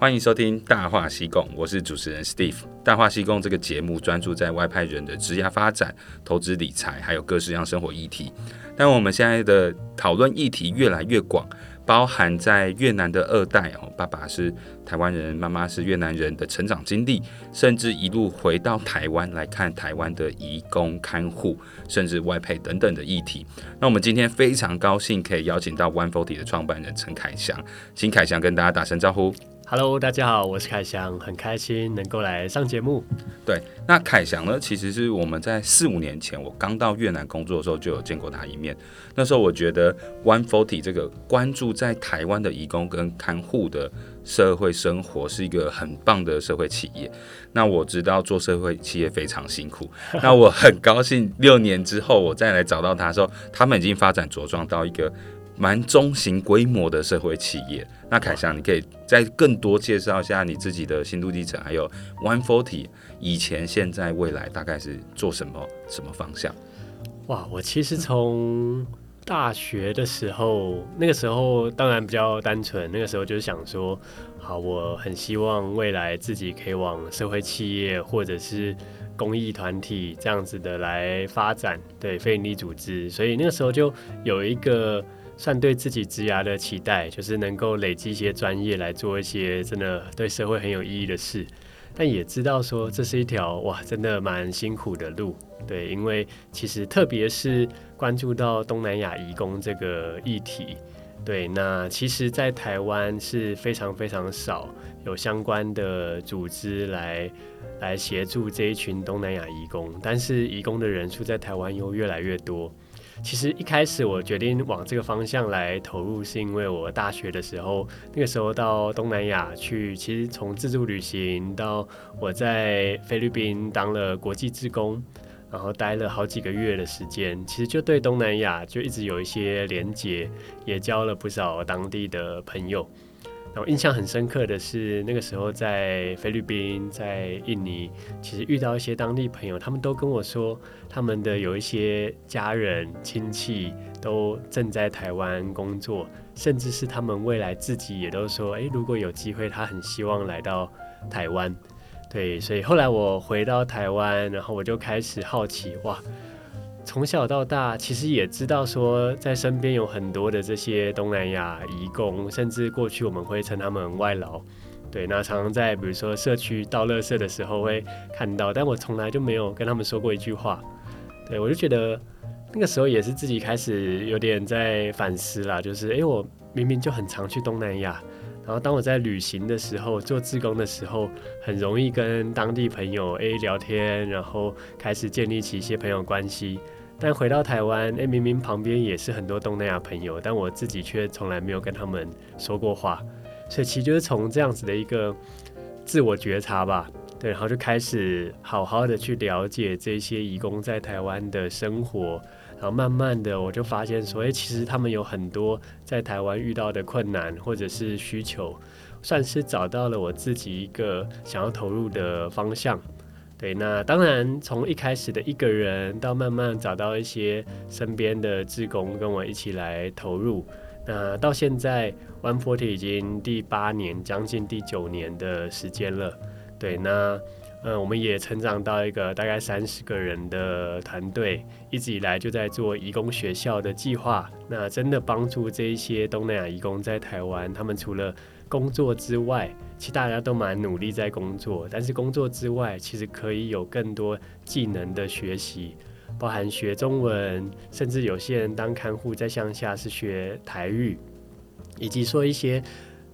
欢迎收听《大话西贡》，我是主持人 Steve。《大话西贡》这个节目专注在外派人的职业发展、投资理财，还有各式样生活议题。但我们现在的讨论议题越来越广，包含在越南的二代哦，爸爸是台湾人，妈妈是越南人的成长经历，甚至一路回到台湾来看台湾的移工看护，甚至外配等等的议题。那我们今天非常高兴可以邀请到 One Forty 的创办人陈凯翔，请凯翔跟大家打声招呼。Hello，大家好，我是凯翔，很开心能够来上节目。对，那凯翔呢，其实是我们在四五年前我刚到越南工作的时候就有见过他一面。那时候我觉得 One Forty 这个关注在台湾的义工跟看护的社会生活是一个很棒的社会企业。那我知道做社会企业非常辛苦，那我很高兴六年之后我再来找到他的时候，他们已经发展茁壮到一个。蛮中型规模的社会企业，那凯翔，你可以再更多介绍一下你自己的心路历程，还有 One Forty 以前、现在、未来大概是做什么什么方向？哇，我其实从大学的时候，那个时候当然比较单纯，那个时候就是想说，好，我很希望未来自己可以往社会企业或者是公益团体这样子的来发展，对，非营利组织，所以那个时候就有一个。算对自己职涯的期待，就是能够累积一些专业来做一些真的对社会很有意义的事，但也知道说这是一条哇，真的蛮辛苦的路。对，因为其实特别是关注到东南亚移工这个议题，对，那其实在台湾是非常非常少有相关的组织来来协助这一群东南亚移工，但是移工的人数在台湾又越来越多。其实一开始我决定往这个方向来投入，是因为我大学的时候，那个时候到东南亚去，其实从自助旅行到我在菲律宾当了国际志工，然后待了好几个月的时间，其实就对东南亚就一直有一些连结，也交了不少当地的朋友。我印象很深刻的是，那个时候在菲律宾、在印尼，其实遇到一些当地朋友，他们都跟我说，他们的有一些家人亲戚都正在台湾工作，甚至是他们未来自己也都说，诶，如果有机会，他很希望来到台湾。对，所以后来我回到台湾，然后我就开始好奇，哇。从小到大，其实也知道说，在身边有很多的这些东南亚移工，甚至过去我们会称他们外劳。对，那常常在比如说社区倒垃圾的时候会看到，但我从来就没有跟他们说过一句话。对，我就觉得那个时候也是自己开始有点在反思啦，就是诶，我明明就很常去东南亚，然后当我在旅行的时候，做志工的时候，很容易跟当地朋友诶聊天，然后开始建立起一些朋友关系。但回到台湾，诶，明明旁边也是很多东南亚朋友，但我自己却从来没有跟他们说过话，所以其实就是从这样子的一个自我觉察吧，对，然后就开始好好的去了解这些移工在台湾的生活，然后慢慢的我就发现说，诶，其实他们有很多在台湾遇到的困难或者是需求，算是找到了我自己一个想要投入的方向。对，那当然，从一开始的一个人，到慢慢找到一些身边的志工跟我一起来投入，那到现在 One Forty 已经第八年，将近第九年的时间了。对，那嗯，我们也成长到一个大概三十个人的团队，一直以来就在做移工学校的计划，那真的帮助这一些东南亚移工在台湾，他们除了工作之外，其实大家都蛮努力在工作，但是工作之外，其实可以有更多技能的学习，包含学中文，甚至有些人当看护在乡下是学台语，以及说一些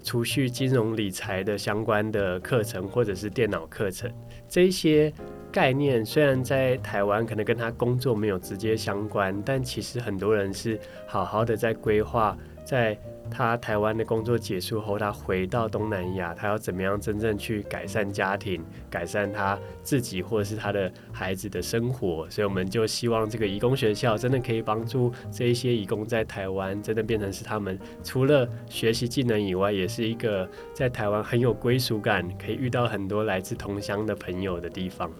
储蓄、金融、理财的相关的课程，或者是电脑课程。这些概念虽然在台湾可能跟他工作没有直接相关，但其实很多人是好好的在规划在。他台湾的工作结束后，他回到东南亚，他要怎么样真正去改善家庭，改善他自己或者是他的孩子的生活？所以我们就希望这个移工学校真的可以帮助这一些移工在台湾，真的变成是他们除了学习技能以外，也是一个在台湾很有归属感，可以遇到很多来自同乡的朋友的地方。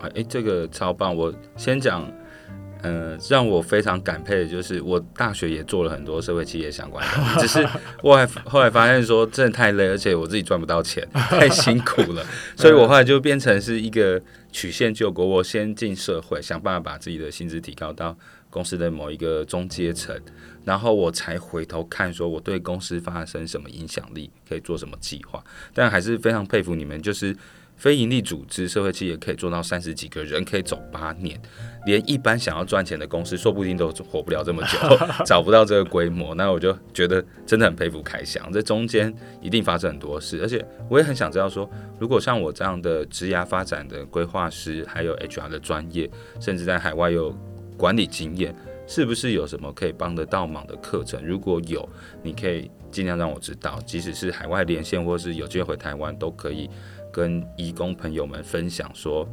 哎，这个超棒！我先讲。嗯，让我非常感佩的就是，我大学也做了很多社会企业相关的，只是我还后来发现说，真的太累，而且我自己赚不到钱，太辛苦了，所以我后来就变成是一个曲线救国，我先进社会，想办法把自己的薪资提高到公司的某一个中阶层，然后我才回头看说我对公司发生什么影响力，可以做什么计划，但还是非常佩服你们，就是。非营利组织、社会企业可以做到三十几个人，可以走八年，连一般想要赚钱的公司，说不定都活不了这么久，找不到这个规模。那我就觉得真的很佩服凯翔，这中间一定发生很多事，而且我也很想知道说，如果像我这样的职涯发展的规划师，还有 HR 的专业，甚至在海外有管理经验，是不是有什么可以帮得到忙的课程？如果有，你可以尽量让我知道，即使是海外连线，或是有机会回台湾，都可以。跟义工朋友们分享说，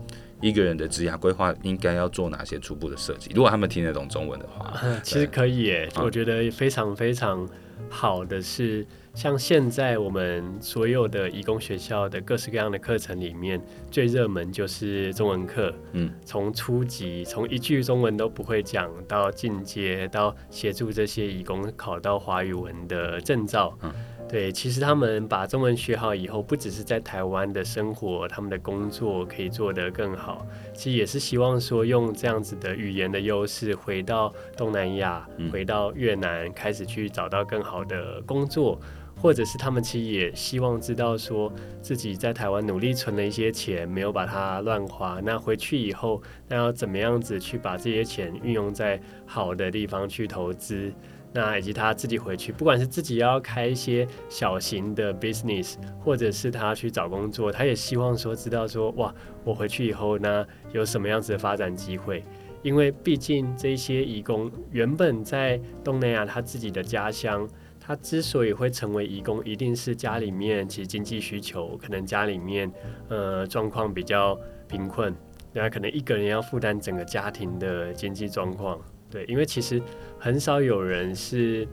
一个人的职涯规划应该要做哪些初步的设计。如果他们听得懂中文的话，其实可以耶。我觉得非常非常好的是，像现在我们所有的义工学校的各式各样的课程里面，最热门就是中文课。嗯，从初级从一句中文都不会讲到进阶，到协助这些义工考到华语文的证照。嗯。对，其实他们把中文学好以后，不只是在台湾的生活，他们的工作可以做得更好。其实也是希望说，用这样子的语言的优势，回到东南亚，回到越南，开始去找到更好的工作，或者是他们其实也希望知道说，自己在台湾努力存了一些钱，没有把它乱花。那回去以后，那要怎么样子去把这些钱运用在好的地方去投资？那以及他自己回去，不管是自己要开一些小型的 business，或者是他去找工作，他也希望说知道说，哇，我回去以后呢，有什么样子的发展机会？因为毕竟这些移工原本在东南亚他自己的家乡，他之所以会成为移工，一定是家里面其实经济需求，可能家里面呃状况比较贫困，那可能一个人要负担整个家庭的经济状况。对，因为其实很少有人是，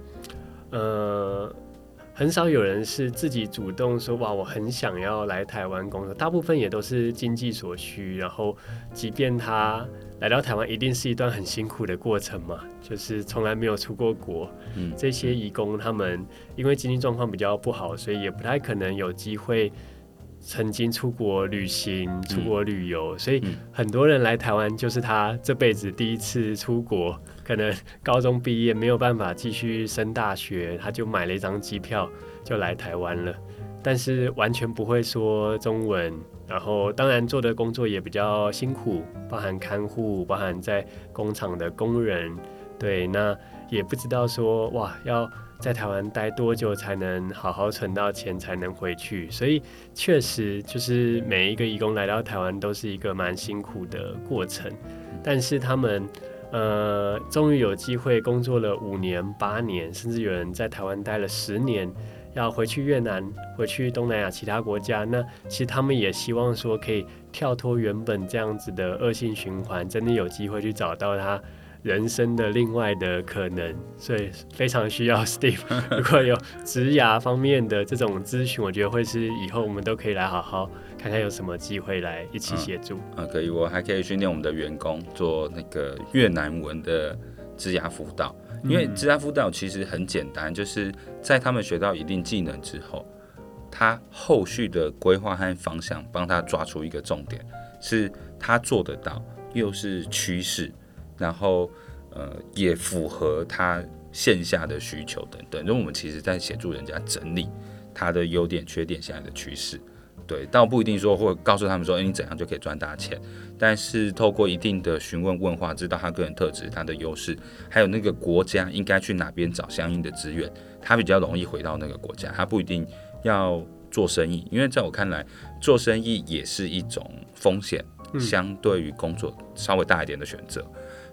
呃，很少有人是自己主动说哇，我很想要来台湾工作。大部分也都是经济所需，然后即便他来到台湾，一定是一段很辛苦的过程嘛，就是从来没有出过国。嗯，这些移工他们因为经济状况比较不好，所以也不太可能有机会。曾经出国旅行、出国旅游，嗯、所以很多人来台湾就是他这辈子第一次出国。可能高中毕业没有办法继续升大学，他就买了一张机票就来台湾了。但是完全不会说中文，然后当然做的工作也比较辛苦，包含看护，包含在工厂的工人。对，那也不知道说哇要。在台湾待多久才能好好存到钱才能回去？所以确实就是每一个义工来到台湾都是一个蛮辛苦的过程。但是他们呃，终于有机会工作了五年、八年，甚至有人在台湾待了十年，要回去越南、回去东南亚其他国家。那其实他们也希望说可以跳脱原本这样子的恶性循环，真的有机会去找到他。人生的另外的可能，所以非常需要 Steve。如果有职涯方面的这种咨询，我觉得会是以后我们都可以来好好看看有什么机会来一起协助。嗯，可以，我还可以训练我们的员工做那个越南文的职涯辅导，因为职涯辅导其实很简单，就是在他们学到一定技能之后，他后续的规划和方向帮他抓出一个重点，是他做得到，又是趋势。然后，呃，也符合他线下的需求等等。因为我们其实在协助人家整理他的优点、缺点、现在的趋势。对，倒不一定说会告诉他们说，哎，你怎样就可以赚大钱。但是透过一定的询问问话，知道他个人特质、他的优势，还有那个国家应该去哪边找相应的资源，他比较容易回到那个国家。他不一定要做生意，因为在我看来，做生意也是一种风险，相对于工作稍微大一点的选择。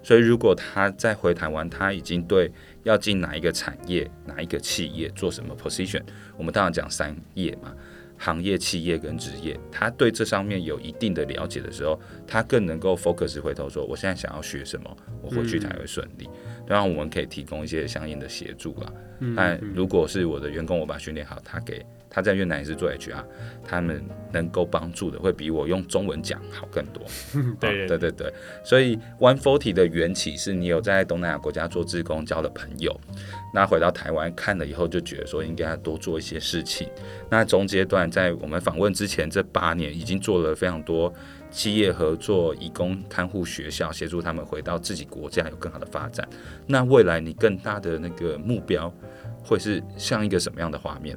所以，如果他再回台湾，他已经对要进哪一个产业、哪一个企业做什么 position，我们当然讲三业嘛，行业、企业跟职业，他对这上面有一定的了解的时候，他更能够 focus 回头说，我现在想要学什么，我回去才会顺利。当然，我们可以提供一些相应的协助啦。但如果是我的员工，我把训练好，他给。他在越南也是做 HR，他们能够帮助的会比我用中文讲好更多。对对对对对，所以 One Forty 的缘起是你有在东南亚国家做志工交的朋友，那回到台湾看了以后就觉得说应该要多做一些事情。那中阶段在我们访问之前这八年已经做了非常多。企业合作、义工看护学校，协助他们回到自己国家有更好的发展。那未来你更大的那个目标，会是像一个什么样的画面？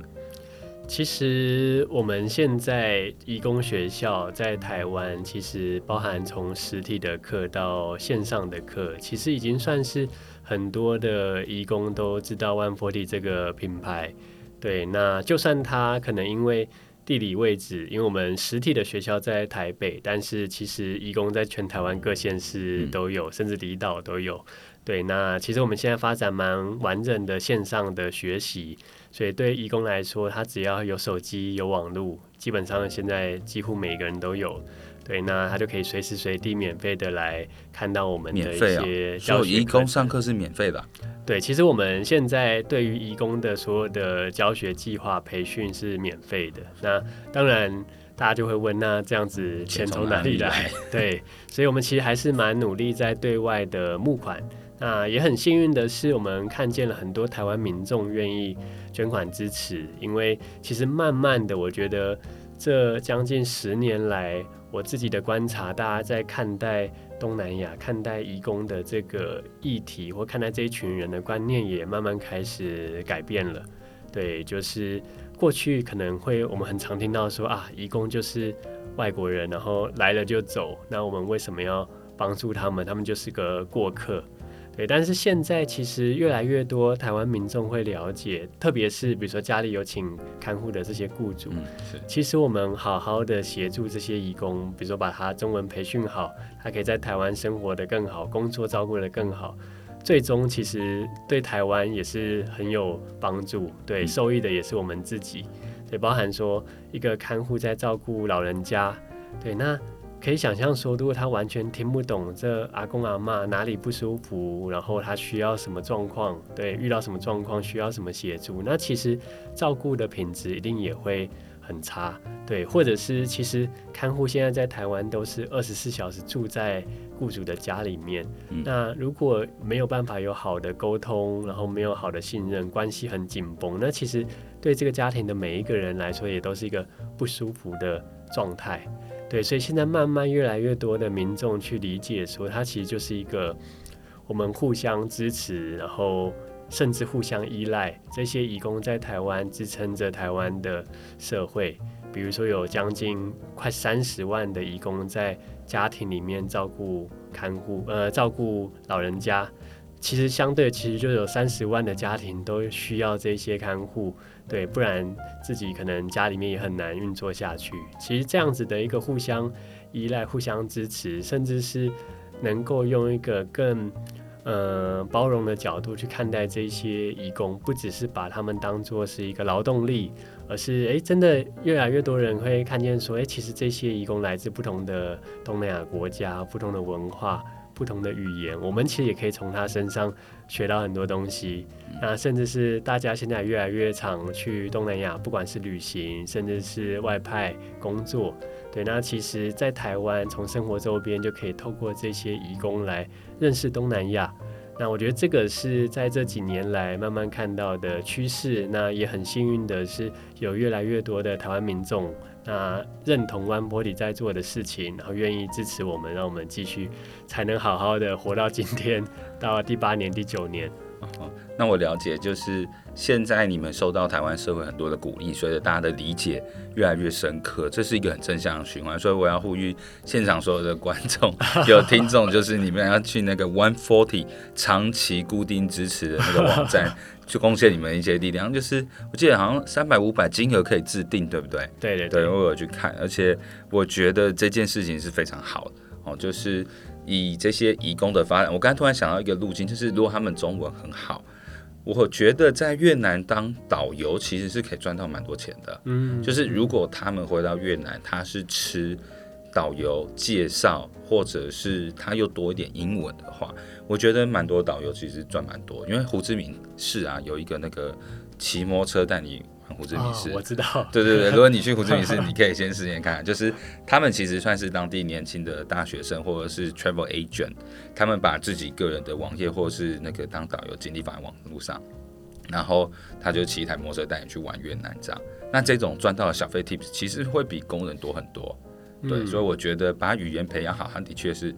其实我们现在义工学校在台湾，其实包含从实体的课到线上的课，其实已经算是很多的义工都知道 One Forty 这个品牌。对，那就算他可能因为地理位置，因为我们实体的学校在台北，但是其实义工在全台湾各县市都有，嗯、甚至离岛都有。对，那其实我们现在发展蛮完整的线上的学习，所以对义工来说，他只要有手机、有网络，基本上现在几乎每个人都有。对，那他就可以随时随地免费的来看到我们的一些教学。义工上课是免费的。对，其实我们现在对于义工的所有的教学计划培训是免费的。那当然，大家就会问，那这样子钱从哪里来？对，所以我们其实还是蛮努力在对外的募款。那也很幸运的是，我们看见了很多台湾民众愿意捐款支持。因为其实慢慢的，我觉得这将近十年来。我自己的观察，大家在看待东南亚、看待移工的这个议题，或看待这一群人的观念，也慢慢开始改变了。对，就是过去可能会我们很常听到说啊，移工就是外国人，然后来了就走，那我们为什么要帮助他们？他们就是个过客。对，但是现在其实越来越多台湾民众会了解，特别是比如说家里有请看护的这些雇主，嗯、其实我们好好的协助这些义工，比如说把他中文培训好，他可以在台湾生活的更好，工作照顾的更好，最终其实对台湾也是很有帮助，对，受益的也是我们自己，对，包含说一个看护在照顾老人家，对，那。可以想象说，如果他完全听不懂这阿公阿嬷哪里不舒服，然后他需要什么状况，对，遇到什么状况需要什么协助，那其实照顾的品质一定也会很差，对，或者是其实看护现在在台湾都是二十四小时住在雇主的家里面，嗯，那如果没有办法有好的沟通，然后没有好的信任，关系很紧绷，那其实对这个家庭的每一个人来说，也都是一个不舒服的状态。对，所以现在慢慢越来越多的民众去理解，说它其实就是一个我们互相支持，然后甚至互相依赖。这些义工在台湾支撑着台湾的社会，比如说有将近快三十万的义工在家庭里面照顾看护，呃，照顾老人家。其实相对，其实就有三十万的家庭都需要这些看护。对，不然自己可能家里面也很难运作下去。其实这样子的一个互相依赖、互相支持，甚至是能够用一个更呃包容的角度去看待这些移工，不只是把他们当作是一个劳动力，而是诶，真的越来越多人会看见说，诶，其实这些移工来自不同的东南亚国家，不同的文化。不同的语言，我们其实也可以从他身上学到很多东西。那甚至是大家现在越来越常去东南亚，不管是旅行，甚至是外派工作。对，那其实，在台湾从生活周边就可以透过这些移工来认识东南亚。那我觉得这个是在这几年来慢慢看到的趋势。那也很幸运的是，有越来越多的台湾民众。那认同 One Forty 在做的事情，然后愿意支持我们，让我们继续才能好好的活到今天，到第八年、第九年。哦，那我了解，就是现在你们受到台湾社会很多的鼓励，随着大家的理解越来越深刻，这是一个很正向的循环。所以我要呼吁现场所有的观众、有听众，就是你们要去那个 One Forty 长期固定支持的那个网站，去贡献你们一些力量。就是我记得好像三百五百金额可以制定，对不对？对对对，对，我有去看，而且我觉得这件事情是非常好的哦，就是。以这些移工的发展，我刚才突然想到一个路径，就是如果他们中文很好，我觉得在越南当导游其实是可以赚到蛮多钱的。嗯，就是如果他们回到越南，他是吃导游介绍，或者是他又多一点英文的话，我觉得蛮多导游其实赚蛮多。因为胡志明市啊，有一个那个骑摩托车带你玩胡志明市，哦，我知道。对对对，如果你去胡志明市，你可以先试验看看，就是他们其实算是当地年轻的大学生或者是 travel agent，他们把自己个人的网页或者是那个当导游经历放在网络上，然后他就骑一台摩托车带你去玩越南这样。那这种赚到的小费 tips 其实会比工人多很多。对，嗯、所以我觉得把语言培养好，它的确是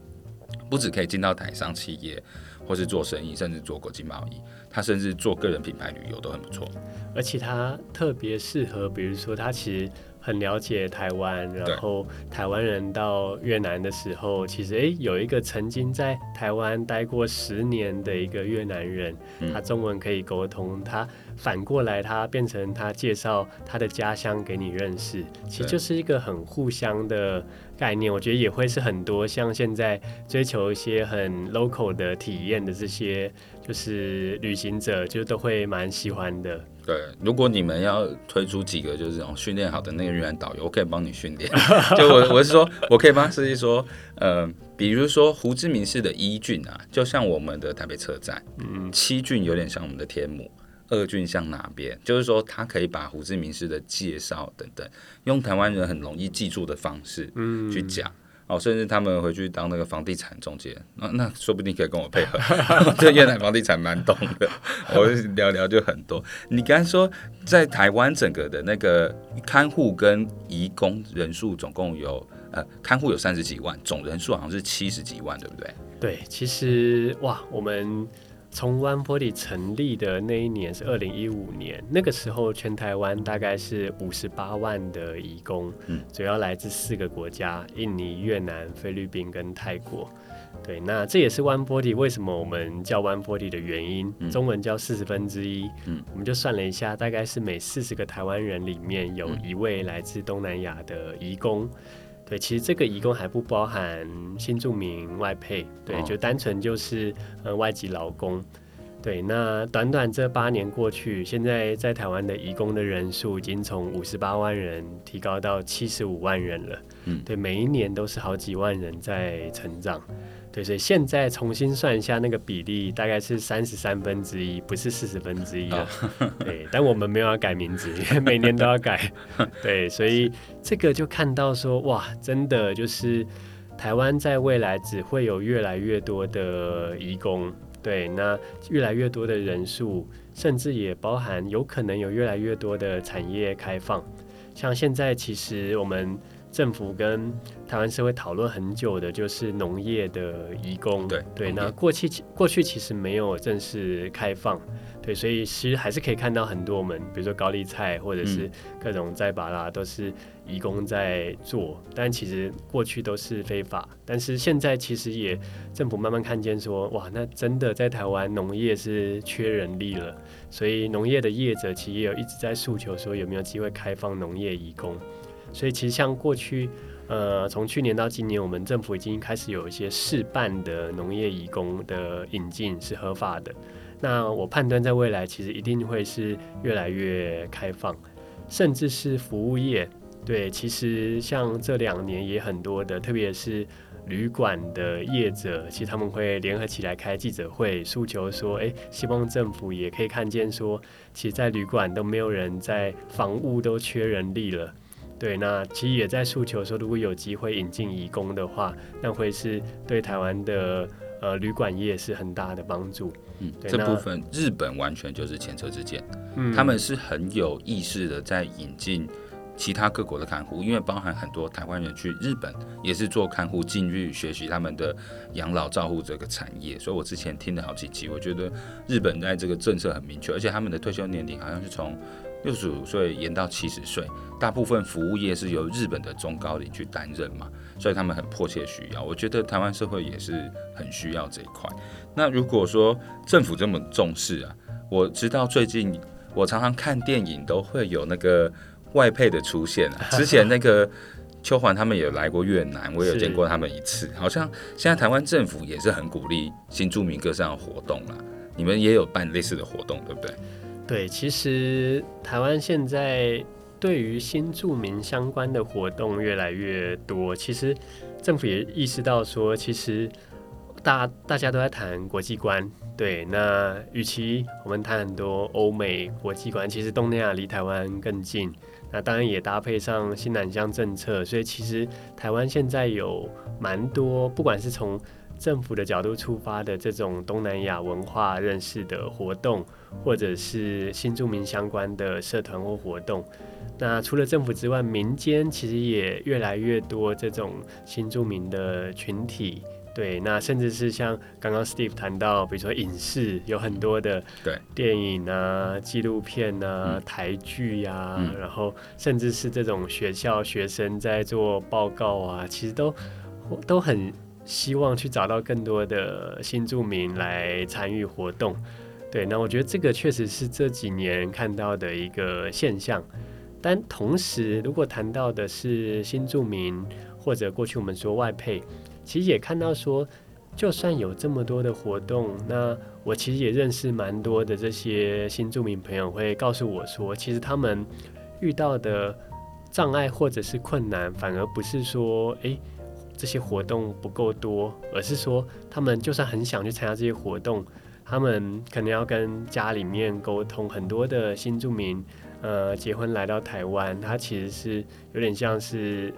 不只可以进到台商企业。或是做生意，甚至做国际贸易，它甚至做个人品牌旅游都很不错。而且它特别适合，比如说它其实很了解台湾，然后台湾人到越南的时候，其实诶有一个曾经在台湾待过十年的一个越南人，他中文可以沟通，他反过来他变成他介绍他的家乡给你认识，其实就是一个很互相的。概念，我觉得也会是很多像现在追求一些很 local 的体验的这些，就是旅行者，就都会蛮喜欢的。对，如果你们要推出几个就是这种训练好的那个越南导游，我可以帮你训练。就我我是说，我可以帮设计说，呃，比如说胡志明市的一郡啊，就像我们的台北车站，嗯，七郡有点像我们的天母。二郡像哪边？就是说，他可以把胡志明市的介绍等等，用台湾人很容易记住的方式嗯去讲、嗯、哦，甚至他们回去当那个房地产中介，那那说不定可以跟我配合。对越南房地产蛮懂的，我聊聊就很多。你刚才说在台湾整个的那个看护跟移工人数总共有呃，看护有三十几万，总人数好像是七十几万，对不对？对，其实哇，我们。从 One-Forty 成立的那一年是二零一五年，那个时候全台湾大概是五十八万的移工，嗯，主要来自四个国家：印尼、越南、菲律宾跟泰国。对，那这也是 One Body 为什么我们叫 One Body 的原因，嗯、中文叫四十分之一。嗯，我们就算了一下，大概是每四十个台湾人里面有一位来自东南亚的移工。对，其实这个移工还不包含新住民外配，对，就单纯就是呃外籍劳工。对，那短短这八年过去，现在在台湾的移工的人数已经从五十八万人提高到七十五万人了。嗯，对，每一年都是好几万人在成长。对，所以现在重新算一下那个比例，大概是三十三分之一，不是四十分之一了。Oh. 对，但我们没有要改名字，因为每年都要改。对，所以这个就看到说，哇，真的就是台湾在未来只会有越来越多的移工。对，那越来越多的人数，甚至也包含有可能有越来越多的产业开放。像现在，其实我们。政府跟台湾社会讨论很久的，就是农业的移工。对对，那过去过去其实没有正式开放，对，所以其实还是可以看到很多我们，比如说高丽菜或者是各种栽芭乐，都是移工在做，但其实过去都是非法。但是现在其实也政府慢慢看见说，哇，那真的在台湾农业是缺人力了，所以农业的业者其实也有一直在诉求说，有没有机会开放农业移工。所以其实像过去，呃，从去年到今年，我们政府已经开始有一些试办的农业移工的引进是合法的。那我判断在未来，其实一定会是越来越开放，甚至是服务业。对，其实像这两年也很多的，特别是旅馆的业者，其实他们会联合起来开记者会，诉求说，哎，希望政府也可以看见说，其实，在旅馆都没有人在，房屋都缺人力了。对，那其实也在诉求说，如果有机会引进移工的话，那会是对台湾的呃旅馆业是很大的帮助。嗯，对，这部分日本完全就是前车之鉴，嗯，他们是很有意识的在引进其他各国的看护，因为包含很多台湾人去日本也是做看护，进去学习他们的养老照护这个产业。所以我之前听了好几集，我觉得日本在这个政策很明确，而且他们的退休年龄好像是从。六十五岁延到七十岁，大部分服务业是由日本的中高龄去担任嘛，所以他们很迫切需要。我觉得台湾社会也是很需要这一块。那如果说政府这么重视啊，我知道最近我常常看电影都会有那个外配的出现啊。之前那个秋环他们也来过越南，我有见过他们一次。好像现在台湾政府也是很鼓励新住民各项活动了，你们也有办类似的活动，对不对？对，其实台湾现在对于新住民相关的活动越来越多。其实政府也意识到说，其实大大家都在谈国际观，对，那与其我们谈很多欧美国际观，其实东南亚离台湾更近，那当然也搭配上新南向政策，所以其实台湾现在有蛮多，不管是从政府的角度出发的这种东南亚文化认识的活动，或者是新住民相关的社团或活动。那除了政府之外，民间其实也越来越多这种新住民的群体。对，那甚至是像刚刚 Steve 谈到，比如说影视有很多的对电影啊、纪录片啊、嗯、台剧呀、啊，嗯、然后甚至是这种学校学生在做报告啊，其实都都很。希望去找到更多的新住民来参与活动，对，那我觉得这个确实是这几年看到的一个现象。但同时，如果谈到的是新住民或者过去我们说外配，其实也看到说，就算有这么多的活动，那我其实也认识蛮多的这些新住民朋友会告诉我说，其实他们遇到的障碍或者是困难，反而不是说，诶。这些活动不够多，而是说他们就算很想去参加这些活动，他们可能要跟家里面沟通。很多的新住民，呃，结婚来到台湾，他其实是有点像是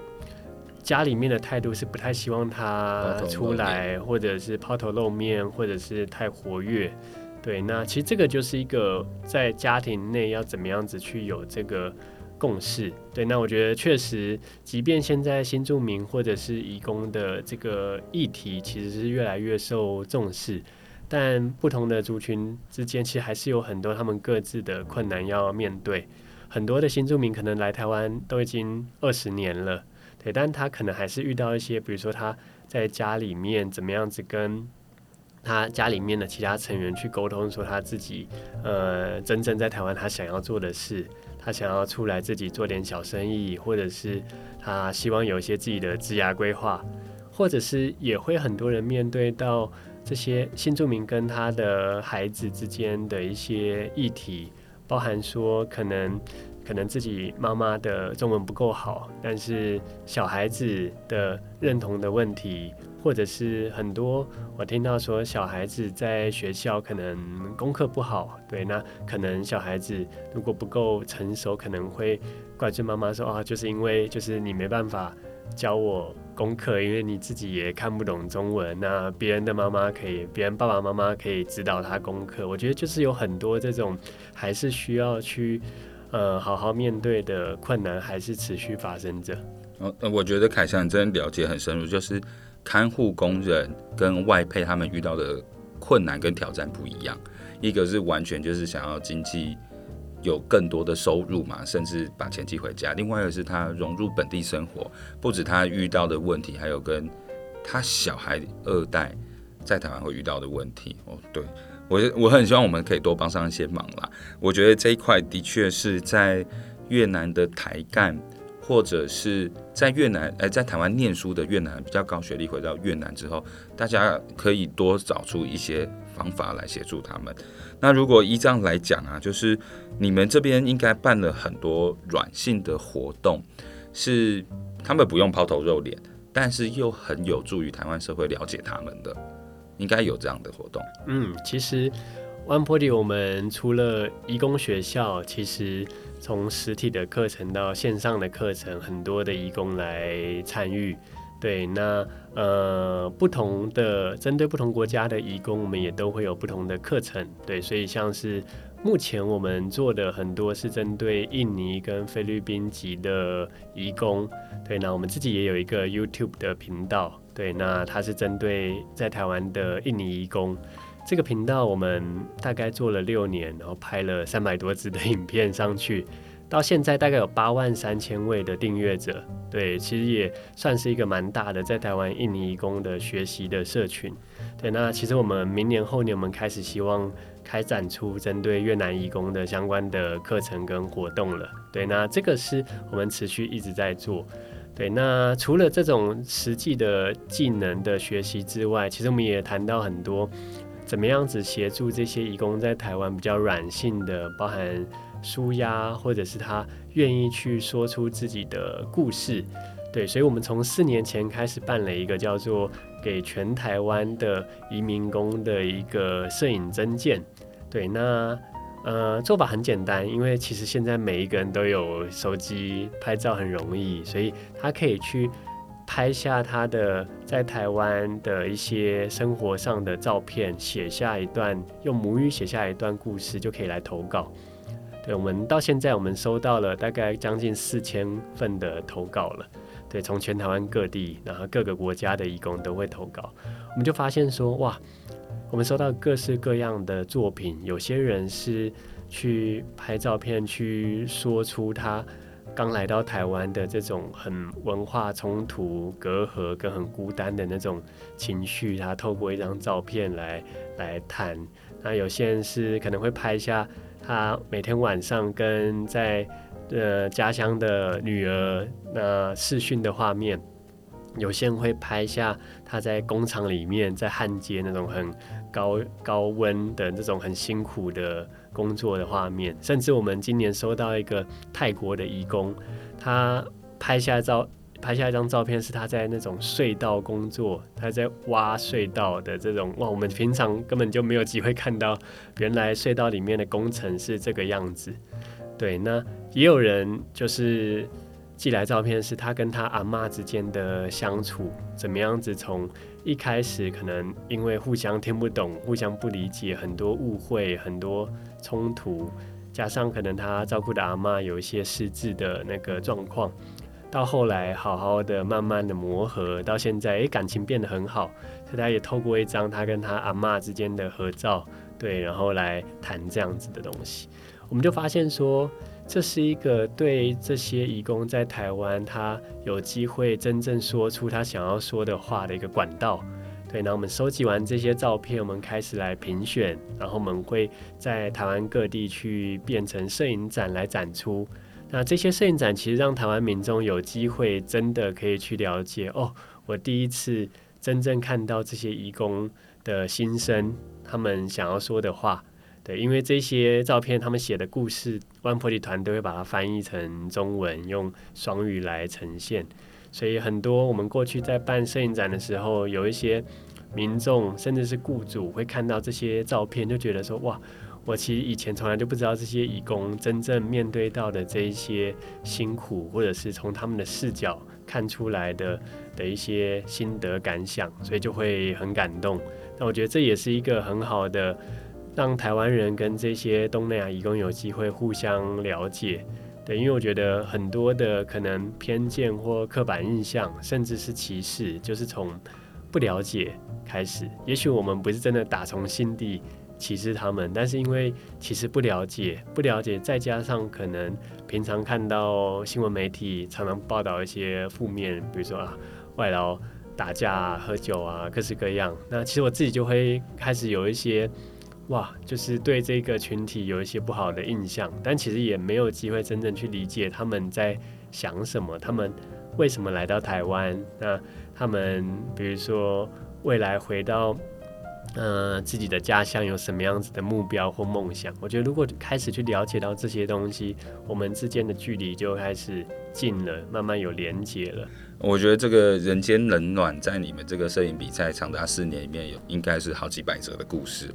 家里面的态度是不太希望他出来，或者是抛头露面，或者是太活跃。对，那其实这个就是一个在家庭内要怎么样子去有这个。共识。对，那我觉得确实，即便现在新住民或者是移工的这个议题其实是越来越受重视，但不同的族群之间其实还是有很多他们各自的困难要面对。很多的新住民可能来台湾都已经二十年了，对，但他可能还是遇到一些，比如说他在家里面怎么样子跟他家里面的其他成员去沟通，说他自己呃真正在台湾他想要做的事。他想要出来自己做点小生意，或者是他希望有一些自己的职涯规划，或者是也会很多人面对到这些新住民跟他的孩子之间的一些议题，包含说可能可能自己妈妈的中文不够好，但是小孩子的认同的问题。或者是很多，我听到说小孩子在学校可能功课不好，对，那可能小孩子如果不够成熟，可能会怪罪妈妈说啊，就是因为就是你没办法教我功课，因为你自己也看不懂中文，那别人的妈妈可以，别人爸爸妈妈可以指导他功课。我觉得就是有很多这种还是需要去呃好好面对的困难，还是持续发生着。呃，我觉得凯翔真的了解很深入，就是。看护工人跟外配他们遇到的困难跟挑战不一样，一个是完全就是想要经济有更多的收入嘛，甚至把钱寄回家；另外一个是他融入本地生活，不止他遇到的问题，还有跟他小孩二代在台湾会遇到的问题。哦，对，我我很希望我们可以多帮上一些忙啦。我觉得这一块的确是在越南的台干。或者是在越南，呃，在台湾念书的越南比较高学历，回到越南之后，大家可以多找出一些方法来协助他们。那如果依这样来讲啊，就是你们这边应该办了很多软性的活动，是他们不用抛头露脸，但是又很有助于台湾社会了解他们的，应该有这样的活动。嗯，其实 One Forty 我们除了义工学校，其实。从实体的课程到线上的课程，很多的移工来参与。对，那呃，不同的针对不同国家的移工，我们也都会有不同的课程。对，所以像是目前我们做的很多是针对印尼跟菲律宾籍的移工。对，那我们自己也有一个 YouTube 的频道。对，那它是针对在台湾的印尼移工。这个频道我们大概做了六年，然后拍了三百多支的影片上去，到现在大概有八万三千位的订阅者。对，其实也算是一个蛮大的在台湾印尼移工的学习的社群。对，那其实我们明年后年我们开始希望开展出针对越南移工的相关的课程跟活动了。对，那这个是我们持续一直在做。对，那除了这种实际的技能的学习之外，其实我们也谈到很多。怎么样子协助这些移工在台湾比较软性的，包含舒压，或者是他愿意去说出自己的故事，对，所以我们从四年前开始办了一个叫做给全台湾的移民工的一个摄影征件。对，那呃做法很简单，因为其实现在每一个人都有手机拍照很容易，所以他可以去拍下他的在台湾的一些生活上的照片，写下一段用母语写下一段故事，就可以来投稿。对，我们到现在我们收到了大概将近四千份的投稿了。对，从全台湾各地，然后各个国家的义工都会投稿，我们就发现说，哇，我们收到各式各样的作品，有些人是去拍照片，去说出他刚来到台湾的这种很文化冲突、隔阂跟很孤单的那种情绪，他透过一张照片来来谈。那有些人是可能会拍下他每天晚上跟在呃，家乡的女儿，那视讯的画面，有些人会拍下他在工厂里面在焊接那种很高高温的这种很辛苦的工作的画面，甚至我们今年收到一个泰国的义工，他拍下照拍下一张照片，是他在那种隧道工作，他在挖隧道的这种哇，我们平常根本就没有机会看到，原来隧道里面的工程是这个样子。对，那也有人就是寄来照片，是他跟他阿嬷之间的相处怎么样子？从一开始可能因为互相听不懂、互相不理解，很多误会、很多冲突，加上可能他照顾的阿嬷有一些失智的那个状况，到后来好好的、慢慢的磨合，到现在诶，感情变得很好。所以他也透过一张他跟他阿嬷之间的合照，对，然后来谈这样子的东西。我们就发现说，这是一个对这些移工在台湾，他有机会真正说出他想要说的话的一个管道。对，那我们收集完这些照片，我们开始来评选，然后我们会在台湾各地去变成摄影展来展出。那这些摄影展其实让台湾民众有机会真的可以去了解哦，我第一次真正看到这些义工的心声，他们想要说的话。对，因为这些照片，他们写的故事，140团队会把它翻译成中文，用双语来呈现。所以很多我们过去在办摄影展的时候，有一些民众甚至是雇主会看到这些照片，就觉得说：哇，我其实以前从来就不知道这些义工真正面对到的这一些辛苦，或者是从他们的视角看出来的的一些心得感想，所以就会很感动。那我觉得这也是一个很好的。让台湾人跟这些东南亚移工有机会互相了解，对，因为我觉得很多的可能偏见或刻板印象，甚至是歧视，就是从不了解开始。也许我们不是真的打从心底歧视他们，但是因为其实不了解，不了解，再加上可能平常看到新闻媒体常常报道一些负面，比如说啊外劳打架、喝酒啊，各式各样。那其实我自己就会开始有一些。哇，就是对这个群体有一些不好的印象，但其实也没有机会真正去理解他们在想什么，他们为什么来到台湾？那他们比如说未来回到呃自己的家乡有什么样子的目标或梦想？我觉得如果开始去了解到这些东西，我们之间的距离就开始近了，慢慢有连接了。我觉得这个人间冷暖，在你们这个摄影比赛长达四年里面有应该是好几百则的故事。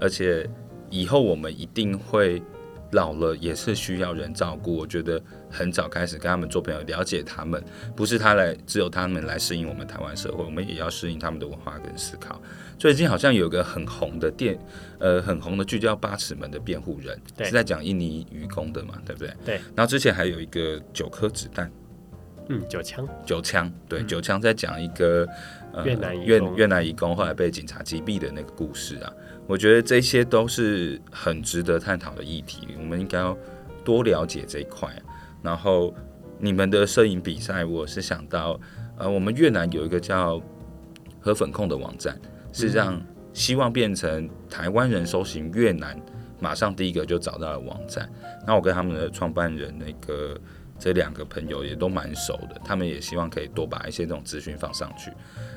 而且以后我们一定会老了，也是需要人照顾。我觉得很早开始跟他们做朋友，了解他们，不是他来，只有他们来适应我们台湾社会，我们也要适应他们的文化跟思考。最近好像有个很红的电，呃，很红的剧叫《八尺门的辩护人》，是在讲印尼移工的嘛，对不对？对。然后之前还有一个九颗子弹，嗯，九枪，九枪，对，嗯、九枪在讲一个呃越南越越南移工后来被警察击毙的那个故事啊。我觉得这些都是很值得探讨的议题，我们应该要多了解这一块。然后你们的摄影比赛，我是想到，呃，我们越南有一个叫“河粉控”的网站，是让希望变成台湾人搜寻越南，马上第一个就找到了网站。那我跟他们的创办人那个这两个朋友也都蛮熟的，他们也希望可以多把一些这种资讯放上去，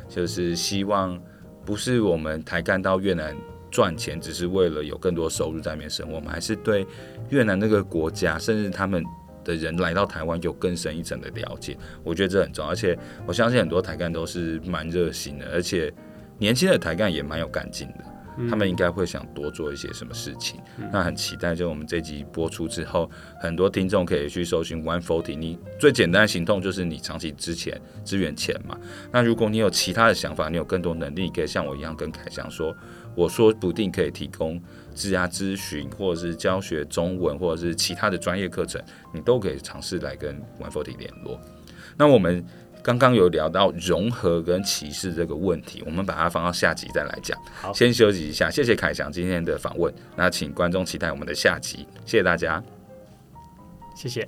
就是希望不是我们台干到越南。赚钱只是为了有更多收入在那边生活，我们还是对越南那个国家，甚至他们的人来到台湾有更深一层的了解，我觉得这很重要。而且我相信很多台干都是蛮热心的，而且年轻的台干也蛮有干劲的。他们应该会想多做一些什么事情，嗯、那很期待，就我们这集播出之后，很多听众可以去搜寻 One Forty。你最简单的行动就是你长期支钱支援钱嘛。那如果你有其他的想法，你有更多能力，你可以像我一样跟凯翔说，我说不定可以提供质押咨询，或者是教学中文，或者是其他的专业课程，你都可以尝试来跟 One Forty 联络。那我们。刚刚有聊到融合跟歧视这个问题，我们把它放到下集再来讲。好，先休息一下，谢谢凯翔今天的访问。那请观众期待我们的下集，谢谢大家，谢谢。